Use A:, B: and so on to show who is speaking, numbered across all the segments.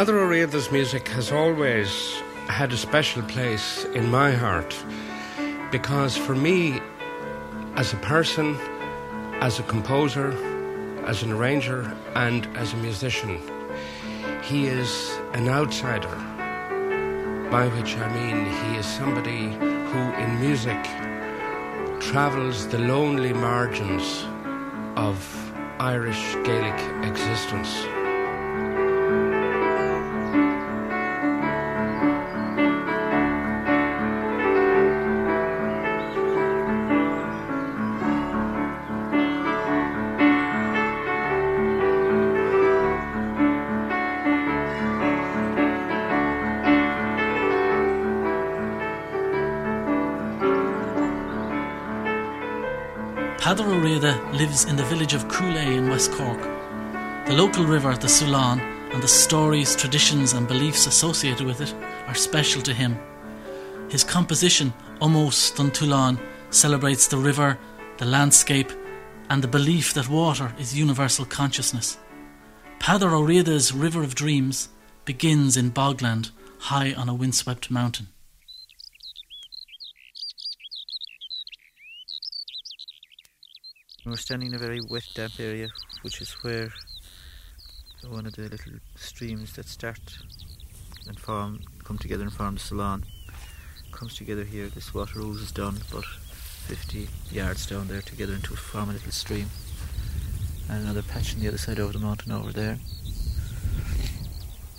A: Ó Riada's music has always had a special place in my heart because for me, as a person, as a composer, as an arranger, and as a musician, he is an outsider. By which I mean he is somebody who, in music, travels the lonely margins of Irish Gaelic existence.
B: Ó Riada lives in the village of Coolea in West Cork. The local river, the Sullane, and the stories, traditions, and beliefs associated with it are special to him. His composition, Omos Dun Tulan, celebrates the river, the landscape, and the belief that water is universal consciousness. Peadar Ó Riada's River of Dreams begins in bogland, high on a windswept mountain.
C: We're standing in a very wet, damp area, which is where one of the little streams that start and form, come together and form the Sullane, comes together here. This water oozes down about 50 yards down there together into form a little stream. And another patch on the other side over the mountain over there.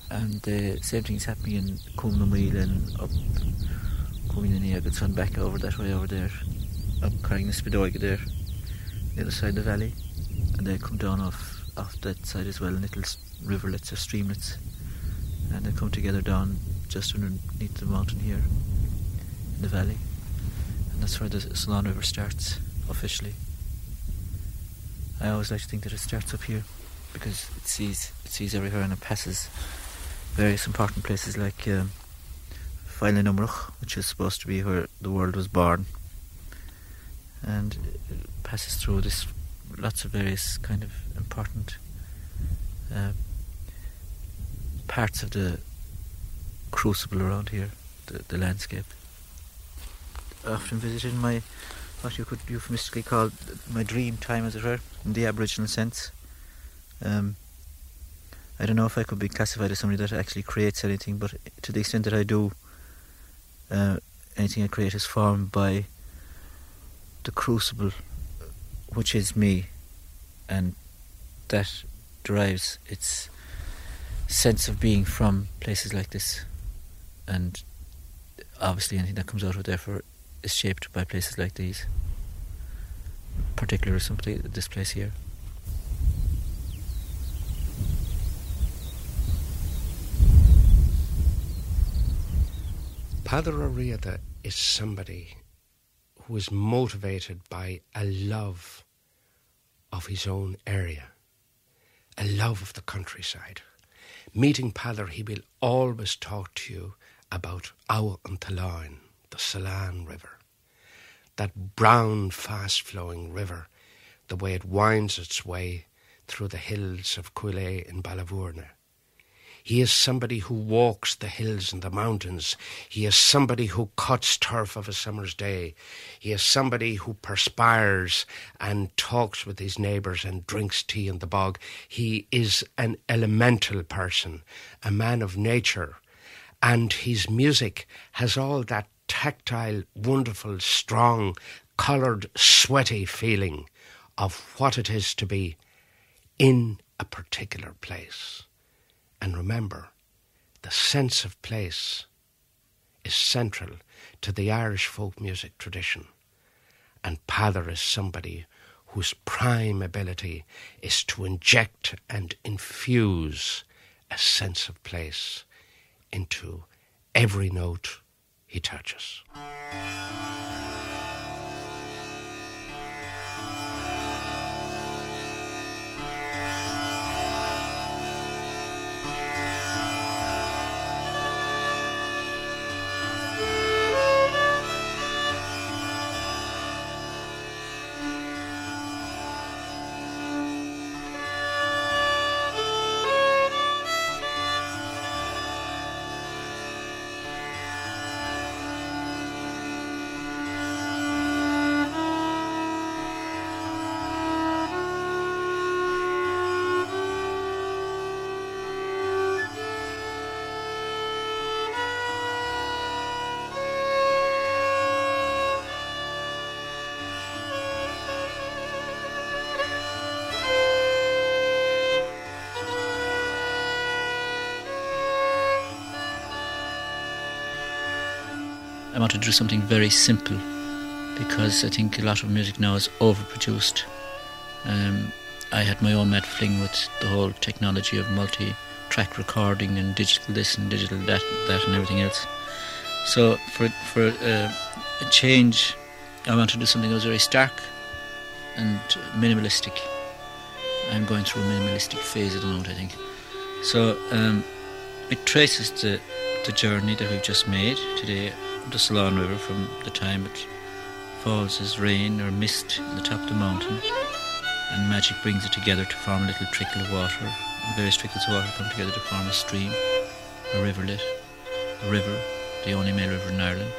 C: And the uh, same thing is happening in Cumnamil and up Cumnaniag and back over that way over there, up carrying the Carrigan there the other side of the valley, and they come down off off that side as well, little riverlets or streamlets, and they come together down just underneath the mountain here in the valley, and that's where the Sullane River starts officially. I always like to think that it starts up here because it sees it sees everywhere and it passes various important places like um, which is supposed to be where the world was born, and passes through this lots of various kind of important uh, parts of the crucible around here, the, the landscape. Often visited my what you could euphemistically call my dream time, as it were, in the Aboriginal sense. Um, I don't know if I could be classified as somebody that actually creates anything, but to the extent that I do, uh, anything I create is formed by the crucible which is me, and that derives its sense of being from places like this, and obviously anything that comes out of therefore is shaped by places like these, particularly simply this place here.
A: Peadar Riada is somebody who is motivated by a love of his own area, a love of the countryside. Meeting Peadar, he will always talk to you about Awa and Talain, the Sullane River, that brown, fast flowing river, the way it winds its way through the hills of Coolea in Ballyvourney he is somebody who walks the hills and the mountains. He is somebody who cuts turf of a summer's day. He is somebody who perspires and talks with his neighbours and drinks tea in the bog. He is an elemental person, a man of nature. And his music has all that tactile, wonderful, strong, coloured, sweaty feeling of what it is to be in a particular place. And remember, the sense of place is central to the Irish folk music tradition. And Peadar is somebody whose prime ability is to inject and infuse a sense of place into every note he touches.
C: Wanted to do something very simple because I think a lot of music now is overproduced. Um, I had my own mad fling with the whole technology of multi-track recording and digital this and digital that, that and everything else. So for for uh, a change, I wanted to do something that was very stark and minimalistic. I'm going through a minimalistic phase at the moment, I think. So um, it traces the the journey that we've just made today, the Sullane River, from the time it falls as rain or mist on the top of the mountain, and magic brings it together to form a little trickle of water. And various trickles of water come together to form a stream, a riverlet, a river, the only male river in Ireland,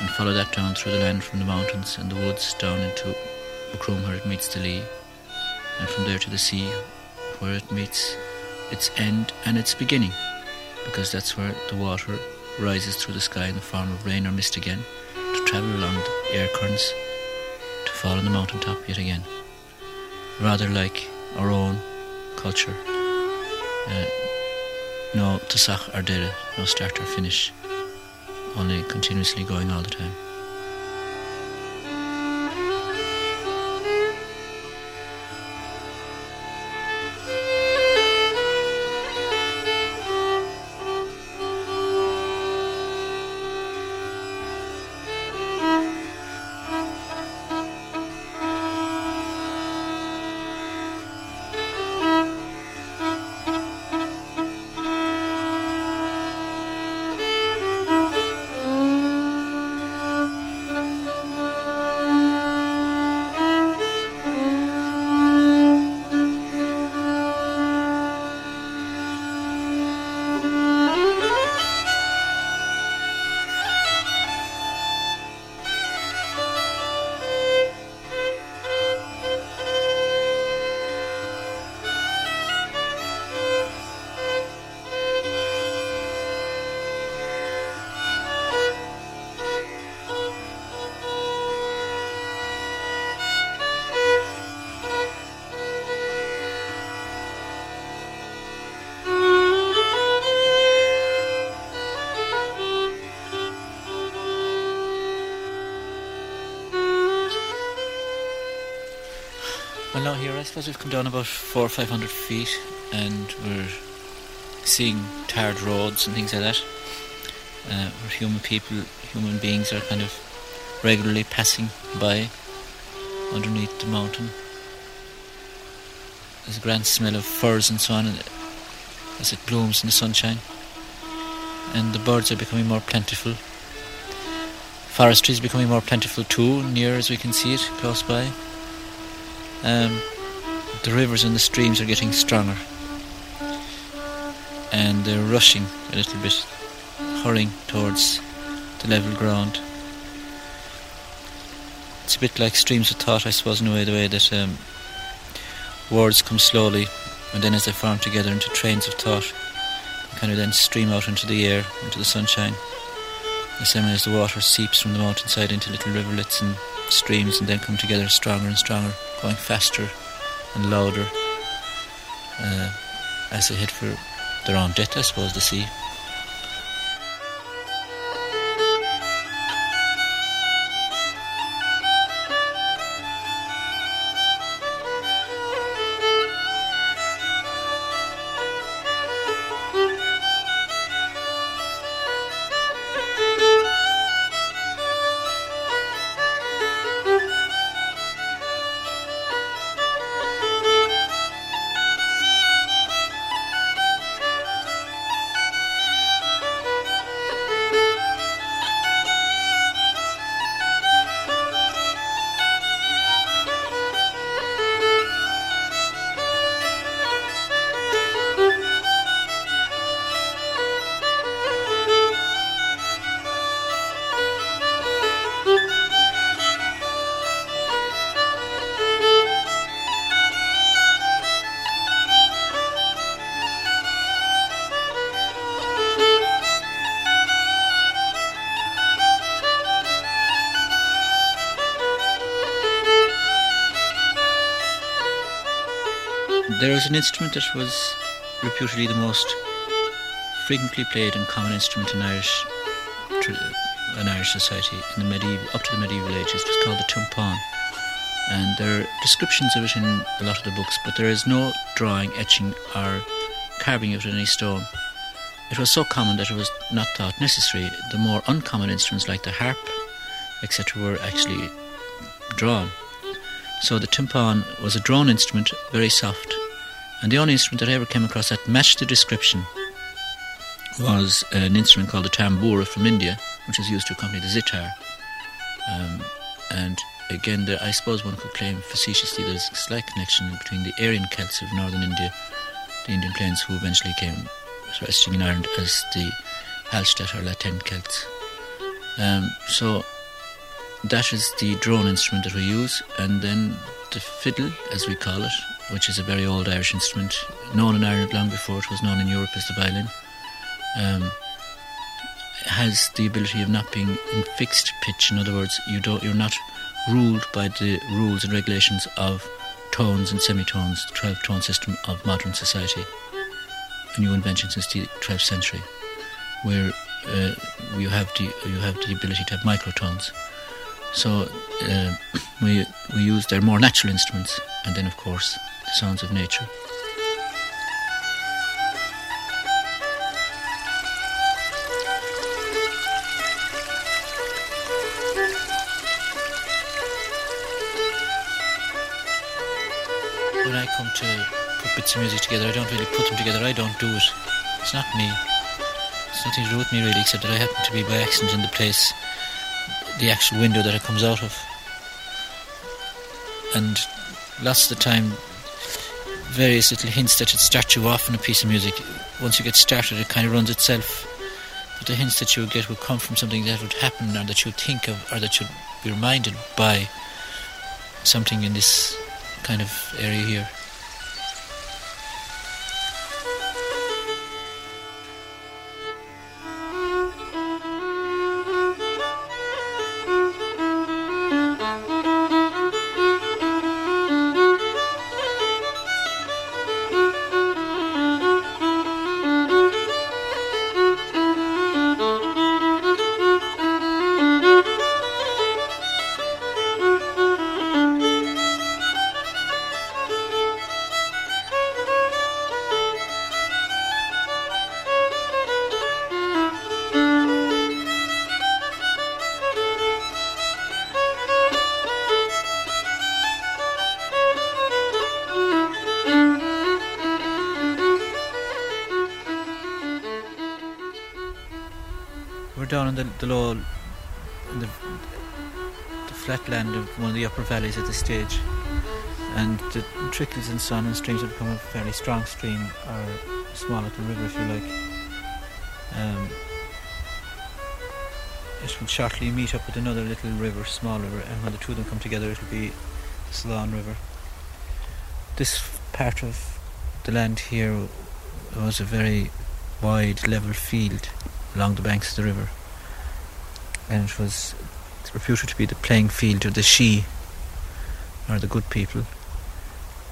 C: and follow that down through the land from the mountains and the woods down into Macroom where it meets the Lee, and from there to the sea where it meets its end and its beginning because that's where the water rises through the sky in the form of rain or mist again, to travel along the air currents, to fall on the mountain top yet again. Rather like our own culture. Uh, no tasach or dere, no start or finish, only continuously going all the time. Suppose we've come down about four or five hundred feet, and we're seeing tarred roads and things like that. Uh, where human people, human beings, are kind of regularly passing by underneath the mountain. There's a grand smell of furze and so on as it blooms in the sunshine, and the birds are becoming more plentiful. Forestry is becoming more plentiful too, near as we can see it close by. Um, the rivers and the streams are getting stronger and they're rushing a little bit, hurrying towards the level ground. It's a bit like streams of thought, I suppose, in a way, the way that um, words come slowly and then as they form together into trains of thought, they kind of then stream out into the air, into the sunshine. The same as the water seeps from the mountainside into little rivulets and streams and then come together stronger and stronger, going faster and louder uh, as they head for their own death, I suppose, the sea. There was an instrument that was reputedly the most frequently played and common instrument in Irish an Irish society in the medieval, up to the medieval ages. It was called the timpán. And there are descriptions of it in a lot of the books, but there is no drawing, etching, or carving of it in any stone. It was so common that it was not thought necessary. The more uncommon instruments like the harp, etc., were actually drawn. So the timpani was a drawn instrument, very soft, and the only instrument that I ever came across that matched the description was an instrument called the tambura from India, which is used to accompany the sitar. Um, and again, there, I suppose one could claim facetiously there's a slight connection between the Aryan Celts of northern India, the Indian plains, who eventually came resting in Ireland as the Hallstatt or La Tène Celts. Um, so that is the drone instrument that we use, and then the fiddle, as we call it, which is a very old Irish instrument, known in Ireland long before it was known in Europe as the violin, um, has the ability of not being in fixed pitch. In other words, you don't, you're not ruled by the rules and regulations of tones and semitones, the 12 tone system of modern society a new invention since the 12th century, where uh, you have the you have the ability to have microtones. So uh, we we use their more natural instruments, and then of course the sounds of nature. When I come to put bits of music together. I don't really put them together. I don't do it. It's not me. It's nothing to do with me really, except that I happen to be by accident in the place, the actual window that it comes out of. And lots of the time, various little hints that should start you off in a piece of music. Once you get started, it kind of runs itself. But the hints that you would get would come from something that would happen, or that you would think of, or that you'd be reminded by something in this kind of area here. The, low, the, the flat land of one of the upper valleys at this stage, and the trickles and sun and streams have become a fairly strong stream, or small little river, if you like. Um, it will shortly meet up with another little river, small river, and when the two of them come together, it'll be the Sullane River. This part of the land here was a very wide, level field along the banks of the river and it was reputed to be the playing field of the Sidhe, or the good people.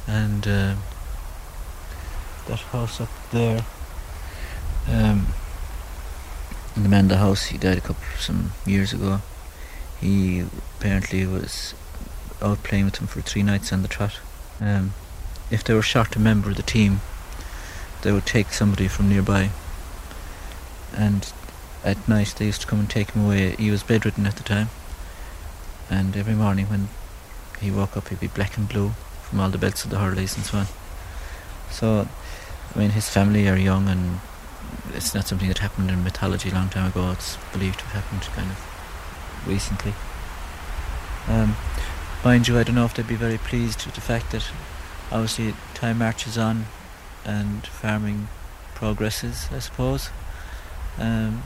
C: And uh, that house up there, um, the man in the house, he died a couple of some years ago. He apparently was out playing with them for three nights on the trot. Um, if they were short a member of the team, they would take somebody from nearby and at night they used to come and take him away. He was bedridden at the time, and every morning when he woke up, he'd be black and blue from all the belts of the hurleys and so on. So, I mean, his family are young, and it's not something that happened in mythology a long time ago. It's believed to have happened kind of recently. Um, mind you, I don't know if they'd be very pleased with the fact that obviously time marches on and farming progresses, I suppose. Um,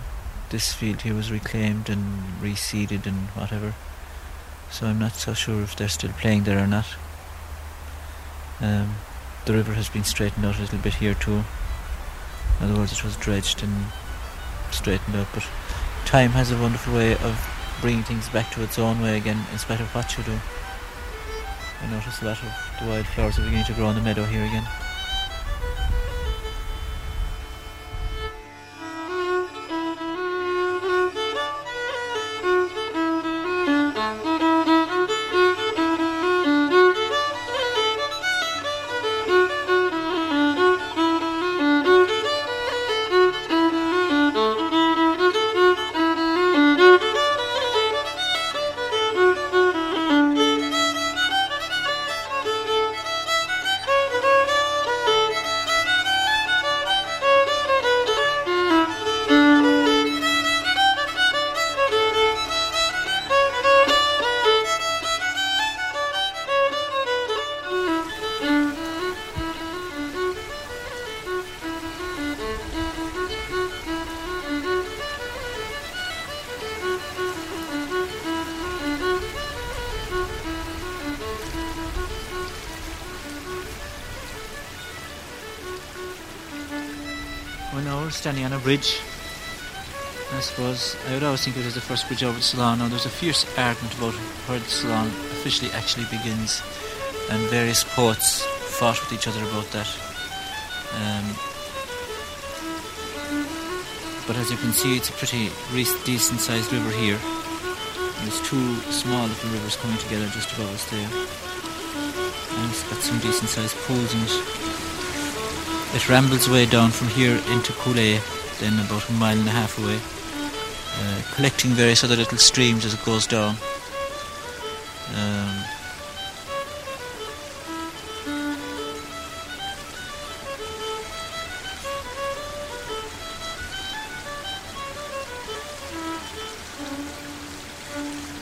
C: this field here was reclaimed and reseeded and whatever. So I'm not so sure if they're still playing there or not. Um, the river has been straightened out a little bit here too. In other words, it was dredged and straightened out. But time has a wonderful way of bringing things back to its own way again, in spite of what you do. I notice a lot of the wildflowers are beginning to grow in the meadow here again. Standing on a bridge. I suppose I would always think it was the first bridge over the Sullane. Now there's a fierce argument about where the Sullane officially actually begins, and various poets fought with each other about that. Um, but as you can see, it's a pretty decent sized river here. There's two small little rivers coming together just above us there. And it's got some decent sized pools in it. It rambles away down from here into Coolea, then about a mile and a half away, uh, collecting various other little streams as it goes down. Um,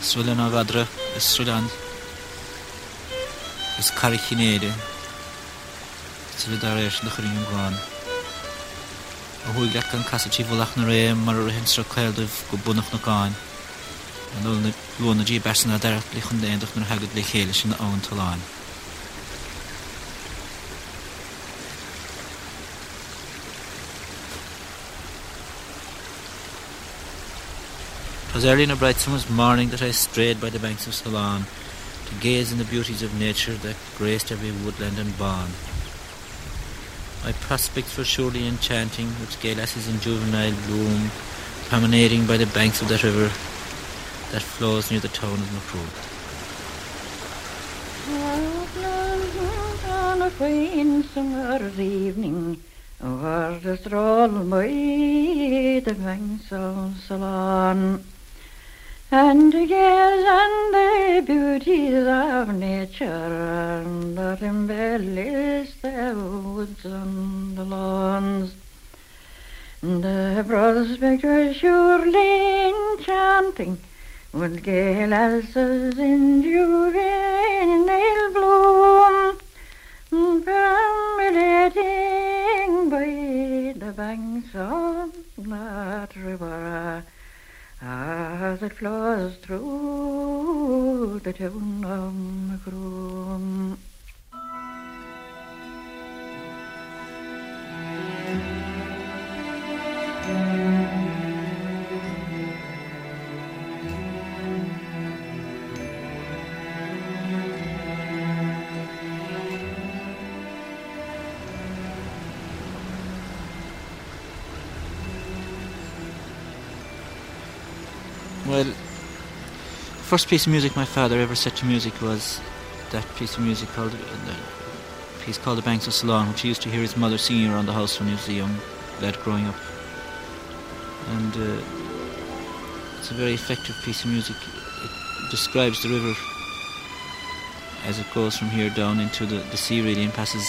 C: Sulle na gadra is Sudan le dar gháin. A le an na ré mar go bunach na gáin. An dí chun le chéile sin na was early in a bright summer's morning that I strayed by the banks of Sullane to gaze on the beauties of nature that graced every woodland and barn. My prospects were surely enchanting, with gay lasses in juvenile bloom, promenading by the banks of that river that flows near the town of Macroom.
D: on a fine summer's evening, was the stroll by the banks of Sullane. And gaze on the beauties of nature that embellish the woods and the lawns. The prospect was surely enchanting, with gay lasses in juvenile bloom, perambulating by the banks of that river as it flows through the town of Macroom.
C: First piece of music my father ever set to music was that piece of music called uh, the piece called "The Banks of Sullane," which he used to hear his mother singing around the house when he was a young lad growing up. And uh, it's a very effective piece of music. It describes the river as it goes from here down into the, the sea, really, and passes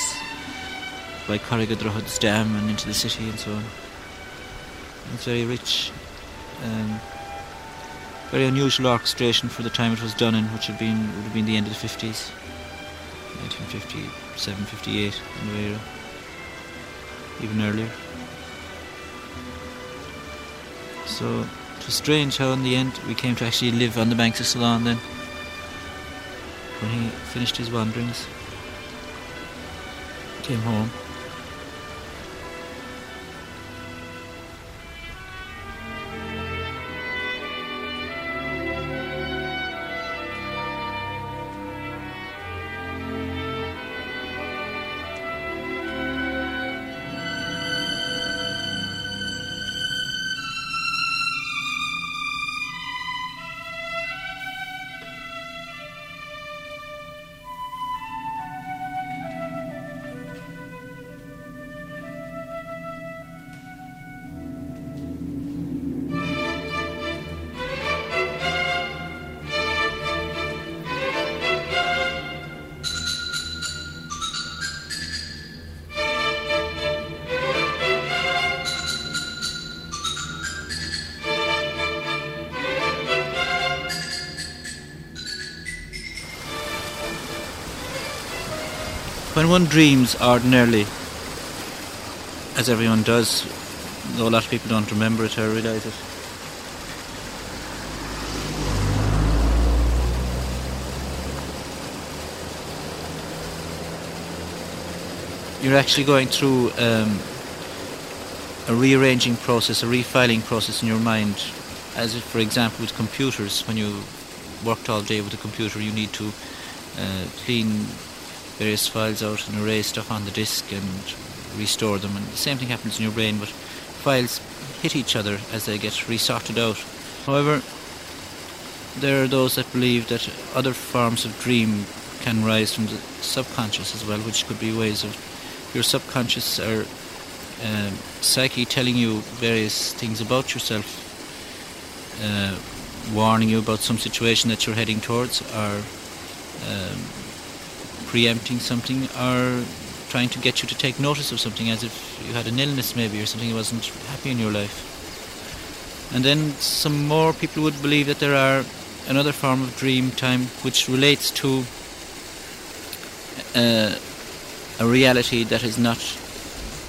C: by Carrigadrohid's dam and into the city and so on. It's very rich. Um, very unusual orchestration for the time it was done in, which had been would have been the end of the fifties, 1957, 58 in the era, even earlier. So it was strange how in the end we came to actually live on the banks of Sullane then, when he finished his wanderings, came home. One dreams ordinarily, as everyone does, though a lot of people don't remember it or realise it, you're actually going through um, a rearranging process, a refiling process in your mind. As if, for example, with computers, when you worked all day with a computer, you need to uh, clean various files out and erase stuff on the disk and restore them. And the same thing happens in your brain, but files hit each other as they get resorted out. However, there are those that believe that other forms of dream can rise from the subconscious as well, which could be ways of your subconscious or um, psyche telling you various things about yourself, uh, warning you about some situation that you're heading towards, or um, preempting something, or trying to get you to take notice of something as if you had an illness maybe or something that wasn't happy in your life. And then some more people would believe that there are another form of dream time which relates to uh, a reality that is not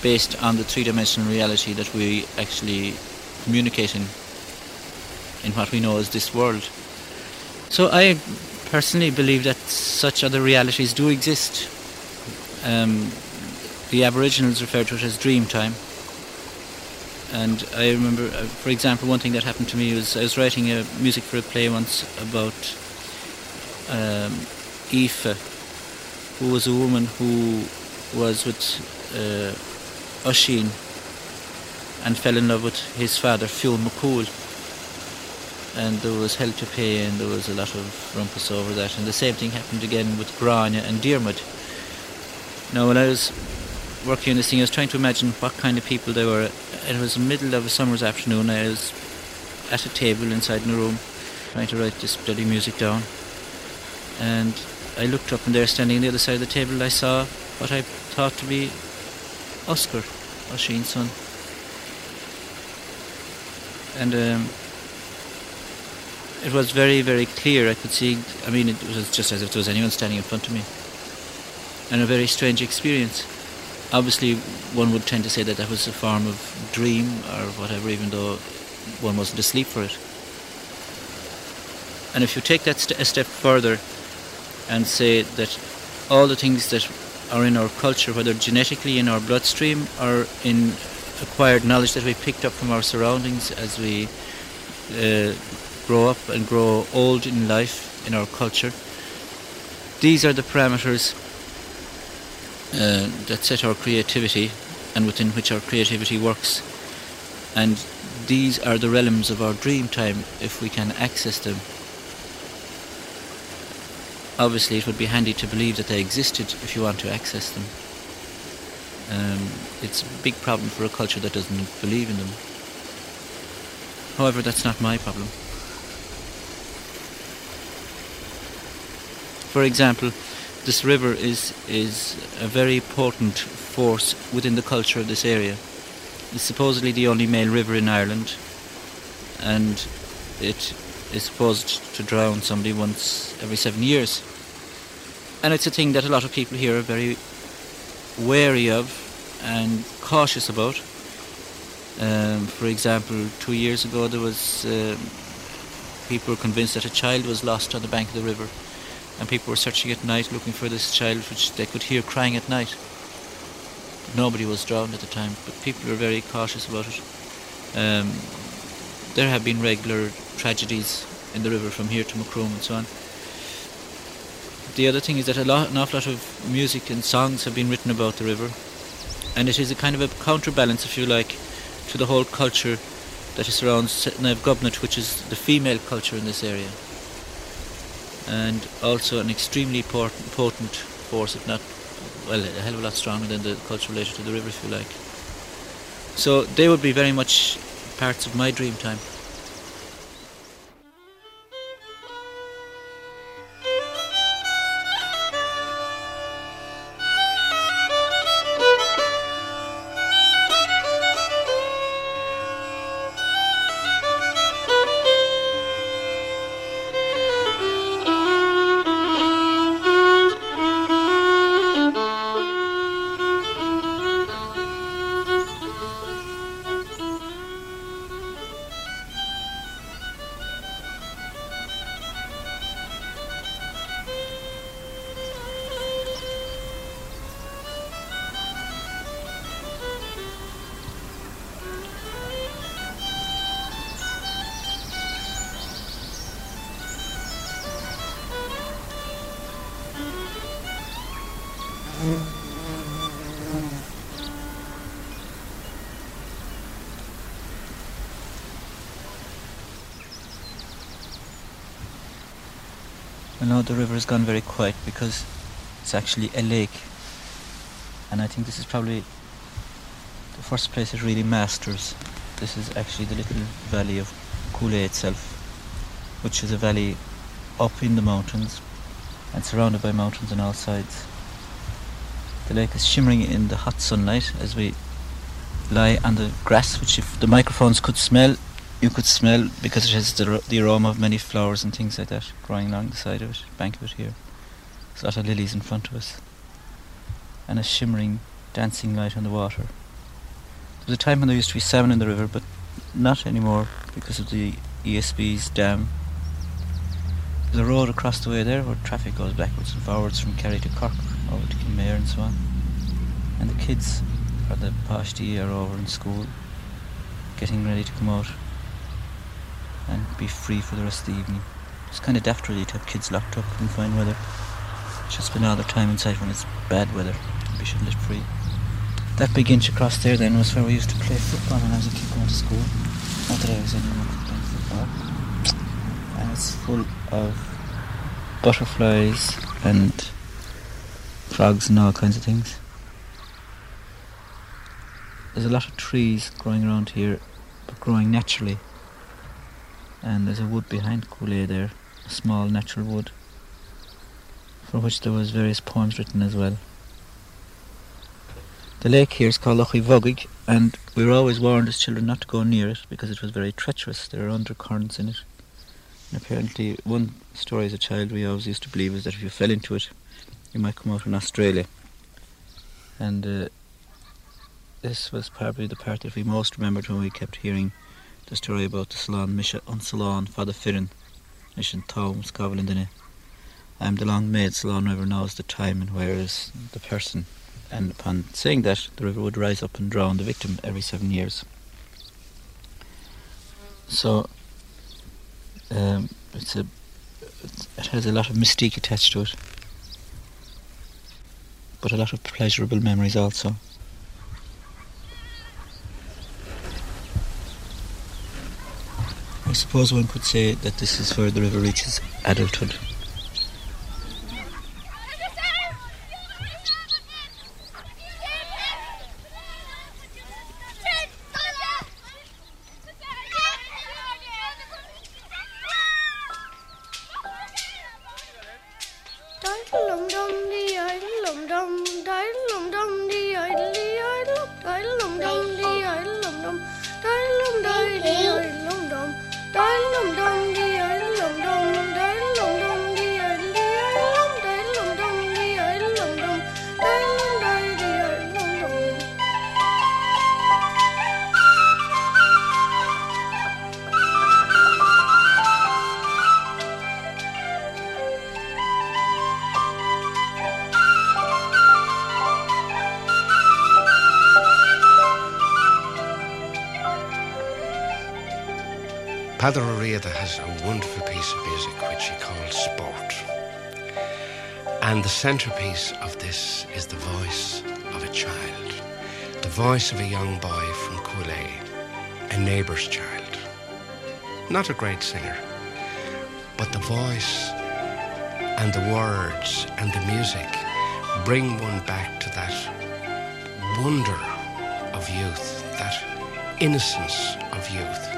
C: based on the three-dimensional reality that we actually communicate in in what we know as this world. So I personally believe that such other realities do exist. Um, the Aboriginals refer to it as dream time. And I remember, uh, for example, one thing that happened to me was I was writing a music for a play once about um, Aoife, who was a woman who was with uh, Oisín and fell in love with his father, Finn McCool. And there was hell to pay and there was a lot of rumpus over that. And the same thing happened again with Grania and Diarmid. Now, when I was working on this thing, I was trying to imagine what kind of people they were. It was the middle of a summer's afternoon. I was at a table inside in a room trying to write this bloody music down. And I looked up and there, standing on the other side of the table, I saw what I thought to be Oscar, Oisín's son. And um, it was very, very clear. I could see, I mean, it was just as if there was anyone standing in front of me. And a very strange experience. Obviously, one would tend to say that that was a form of dream or whatever, even though one wasn't asleep for it. And if you take that st- a step further and say that all the things that are in our culture, whether genetically in our bloodstream or in acquired knowledge that we picked up from our surroundings as we uh, grow up and grow old in life in our culture. These are the parameters uh, that set our creativity and within which our creativity works. And these are the realms of our dream time if we can access them. Obviously, it would be handy to believe that they existed if you want to access them. Um, it's a big problem for a culture that doesn't believe in them. However, that's not my problem. For example, this river is, is a very important force within the culture of this area. It's supposedly the only male river in Ireland, and it is supposed to drown somebody once every seven years. And it's a thing that a lot of people here are very wary of and cautious about. Um, for example, two years ago there was um, people were convinced that a child was lost on the bank of the river, and people were searching at night looking for this child, which they could hear crying at night. Nobody was drowned at the time, but people were very cautious about it. Um, there have been regular tragedies in the river from here to Macroom and so on. The other thing is that a lot, an awful lot of music and songs have been written about the river, and it is a kind of a counterbalance, if you like, to the whole culture that surrounds Naomh Gobnait, which is the female culture in this area, and also an extremely important, potent force, if not, well, a hell of a lot stronger than the culture related to the river, if you like. So they would be very much parts of my dream time. Now the river has gone very quiet because it's actually a lake. And I think this is probably the first place it really masters. This is actually the little valley of Coolea itself, which is a valley up in the mountains and surrounded by mountains on all sides. The lake is shimmering in the hot sunlight as we lie on the grass, which if the microphones could smell, you could smell because it has the, the aroma of many flowers and things like that growing along the side of it, bank of it here. There's a lot of lilies in front of us. And a shimmering, dancing light on the water. There was a time when there used to be salmon in the river, but not anymore because of the ESB's dam. There's a road across the way there where traffic goes backwards and forwards from Kerry to Cork, over to Kenmare and so on. And the kids for the Pashti are over in school, getting ready to come out and be free for the rest of the evening. It's kind of daft really to have kids locked up in fine weather. Should spend all their time inside when it's bad weather and be shouldn't let free. That big inch across there then was where we used to play football when I was a kid going to school. Not that I was anyone playing football. And it's full of butterflies and frogs and all kinds of things. There's a lot of trees growing around here, but growing naturally and there's a wood behind Coolea there, a small natural wood, for which there was various poems written as well. The lake here is called Loch Vogig, and we were always warned as children not to go near it because it was very treacherous. There are undercurrents in it. And apparently, one story as a child we always used to believe is that if you fell into it, you might come out in Australia. And uh, this was probably the part that we most remembered when we kept hearing the story about the Salon Misha on Salon Father Firin Mission Tom Scavel in I'm the long maid, Salon River knows the time and where is the person and upon saying that the river would rise up and drown the victim every seven years. So um, it's a it has a lot of mystique attached to it. But a lot of pleasurable memories also. Suppose one could say that this is where the river reaches adulthood.
A: Ó Riada has a wonderful piece of music which he calls Sport. And the centerpiece of this is the voice of a child, the voice of a young boy from Coolea, a neighbour's child. Not a great singer, but the voice and the words and the music bring one back to that wonder of youth, that innocence of youth.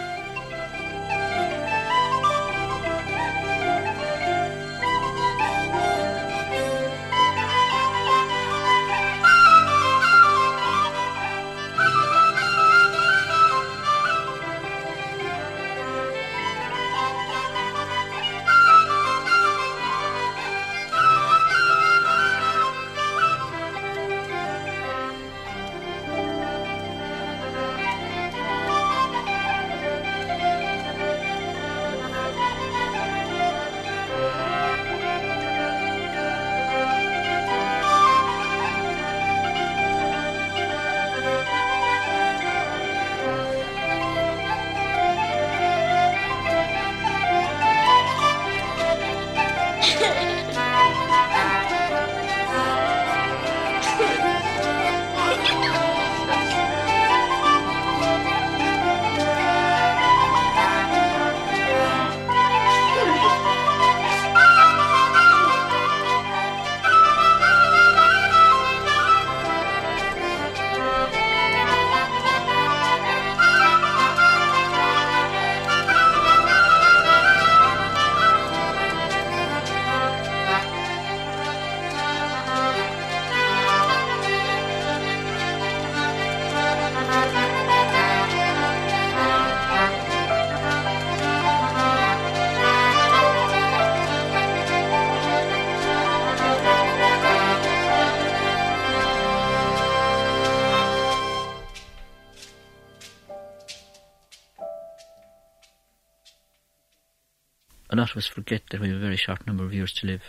C: Lot of us forget that we have a very short number of years to live.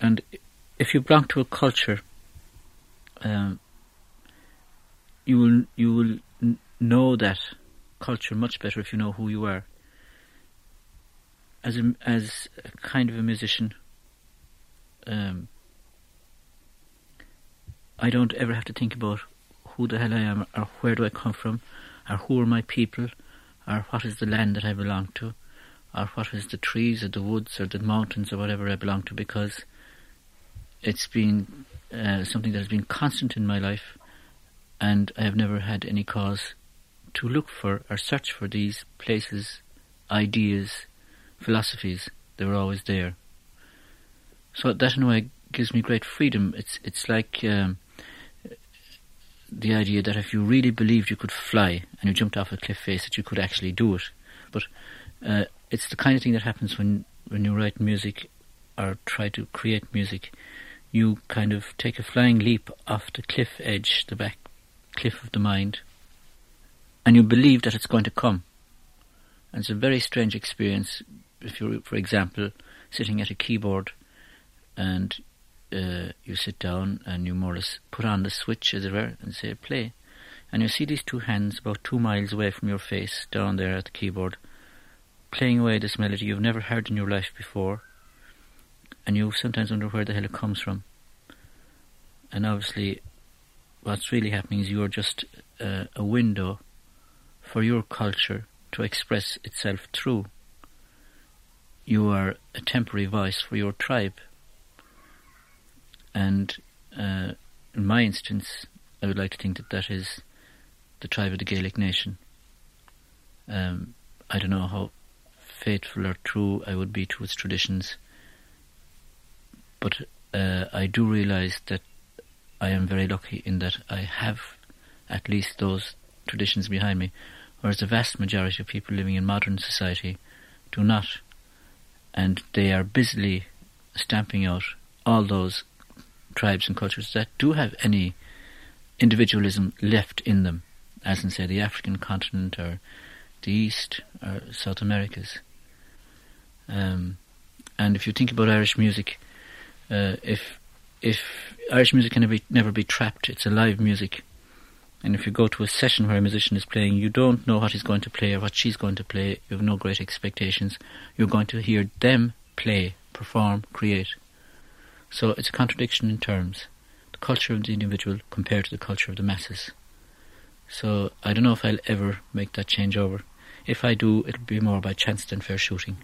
C: And if you belong to a culture, um, you will you will n- know that culture much better if you know who you are. As a as a kind of a musician, um, I don't ever have to think about who the hell I am, or where do I come from, or who are my people, or what is the land that I belong to, or what is the trees or the woods or the mountains or whatever I belong to, because it's been uh, something that has been constant in my life, and I have never had any cause to look for or search for these places, ideas, philosophies. They were always there. So that in a way gives me great freedom. It's it's like um, the idea that if you really believed you could fly and you jumped off a cliff face, that you could actually do it. But uh, it's the kind of thing that happens when when you write music or try to create music. You kind of take a flying leap off the cliff edge, the back cliff of the mind, and you believe that it's going to come. And it's a very strange experience if you're, for example, sitting at a keyboard and uh, you sit down and you more or less put on the switch, as it were, and say play. And you see these two hands about two miles away from your face, down there at the keyboard, playing away this melody you've never heard in your life before, and you sometimes wonder where the hell it comes from. And obviously, what's really happening is you're just uh, a window for your culture to express itself through. You are a temporary voice for your tribe. And uh, in my instance, I would like to think that that is the tribe of the Gaelic nation. Um, I don't know how faithful or true I would be to its traditions, but uh, I do realize that I am very lucky in that I have at least those traditions behind me, whereas the vast majority of people living in modern society do not, and they are busily stamping out all those tribes and cultures that do have any individualism left in them, as in, say, the African continent or the East or South Americas. Um, and if you think about Irish music, uh, if if Irish music can never be, never be trapped, it's alive music. And if you go to a session where a musician is playing, you don't know what he's going to play or what she's going to play. You have no great expectations. You're going to hear them play, perform, create. So it's a contradiction in terms. The culture of the individual compared to the culture of the masses. So I don't know if I'll ever make that change over. If I do, it'll be more by chance than fair shooting.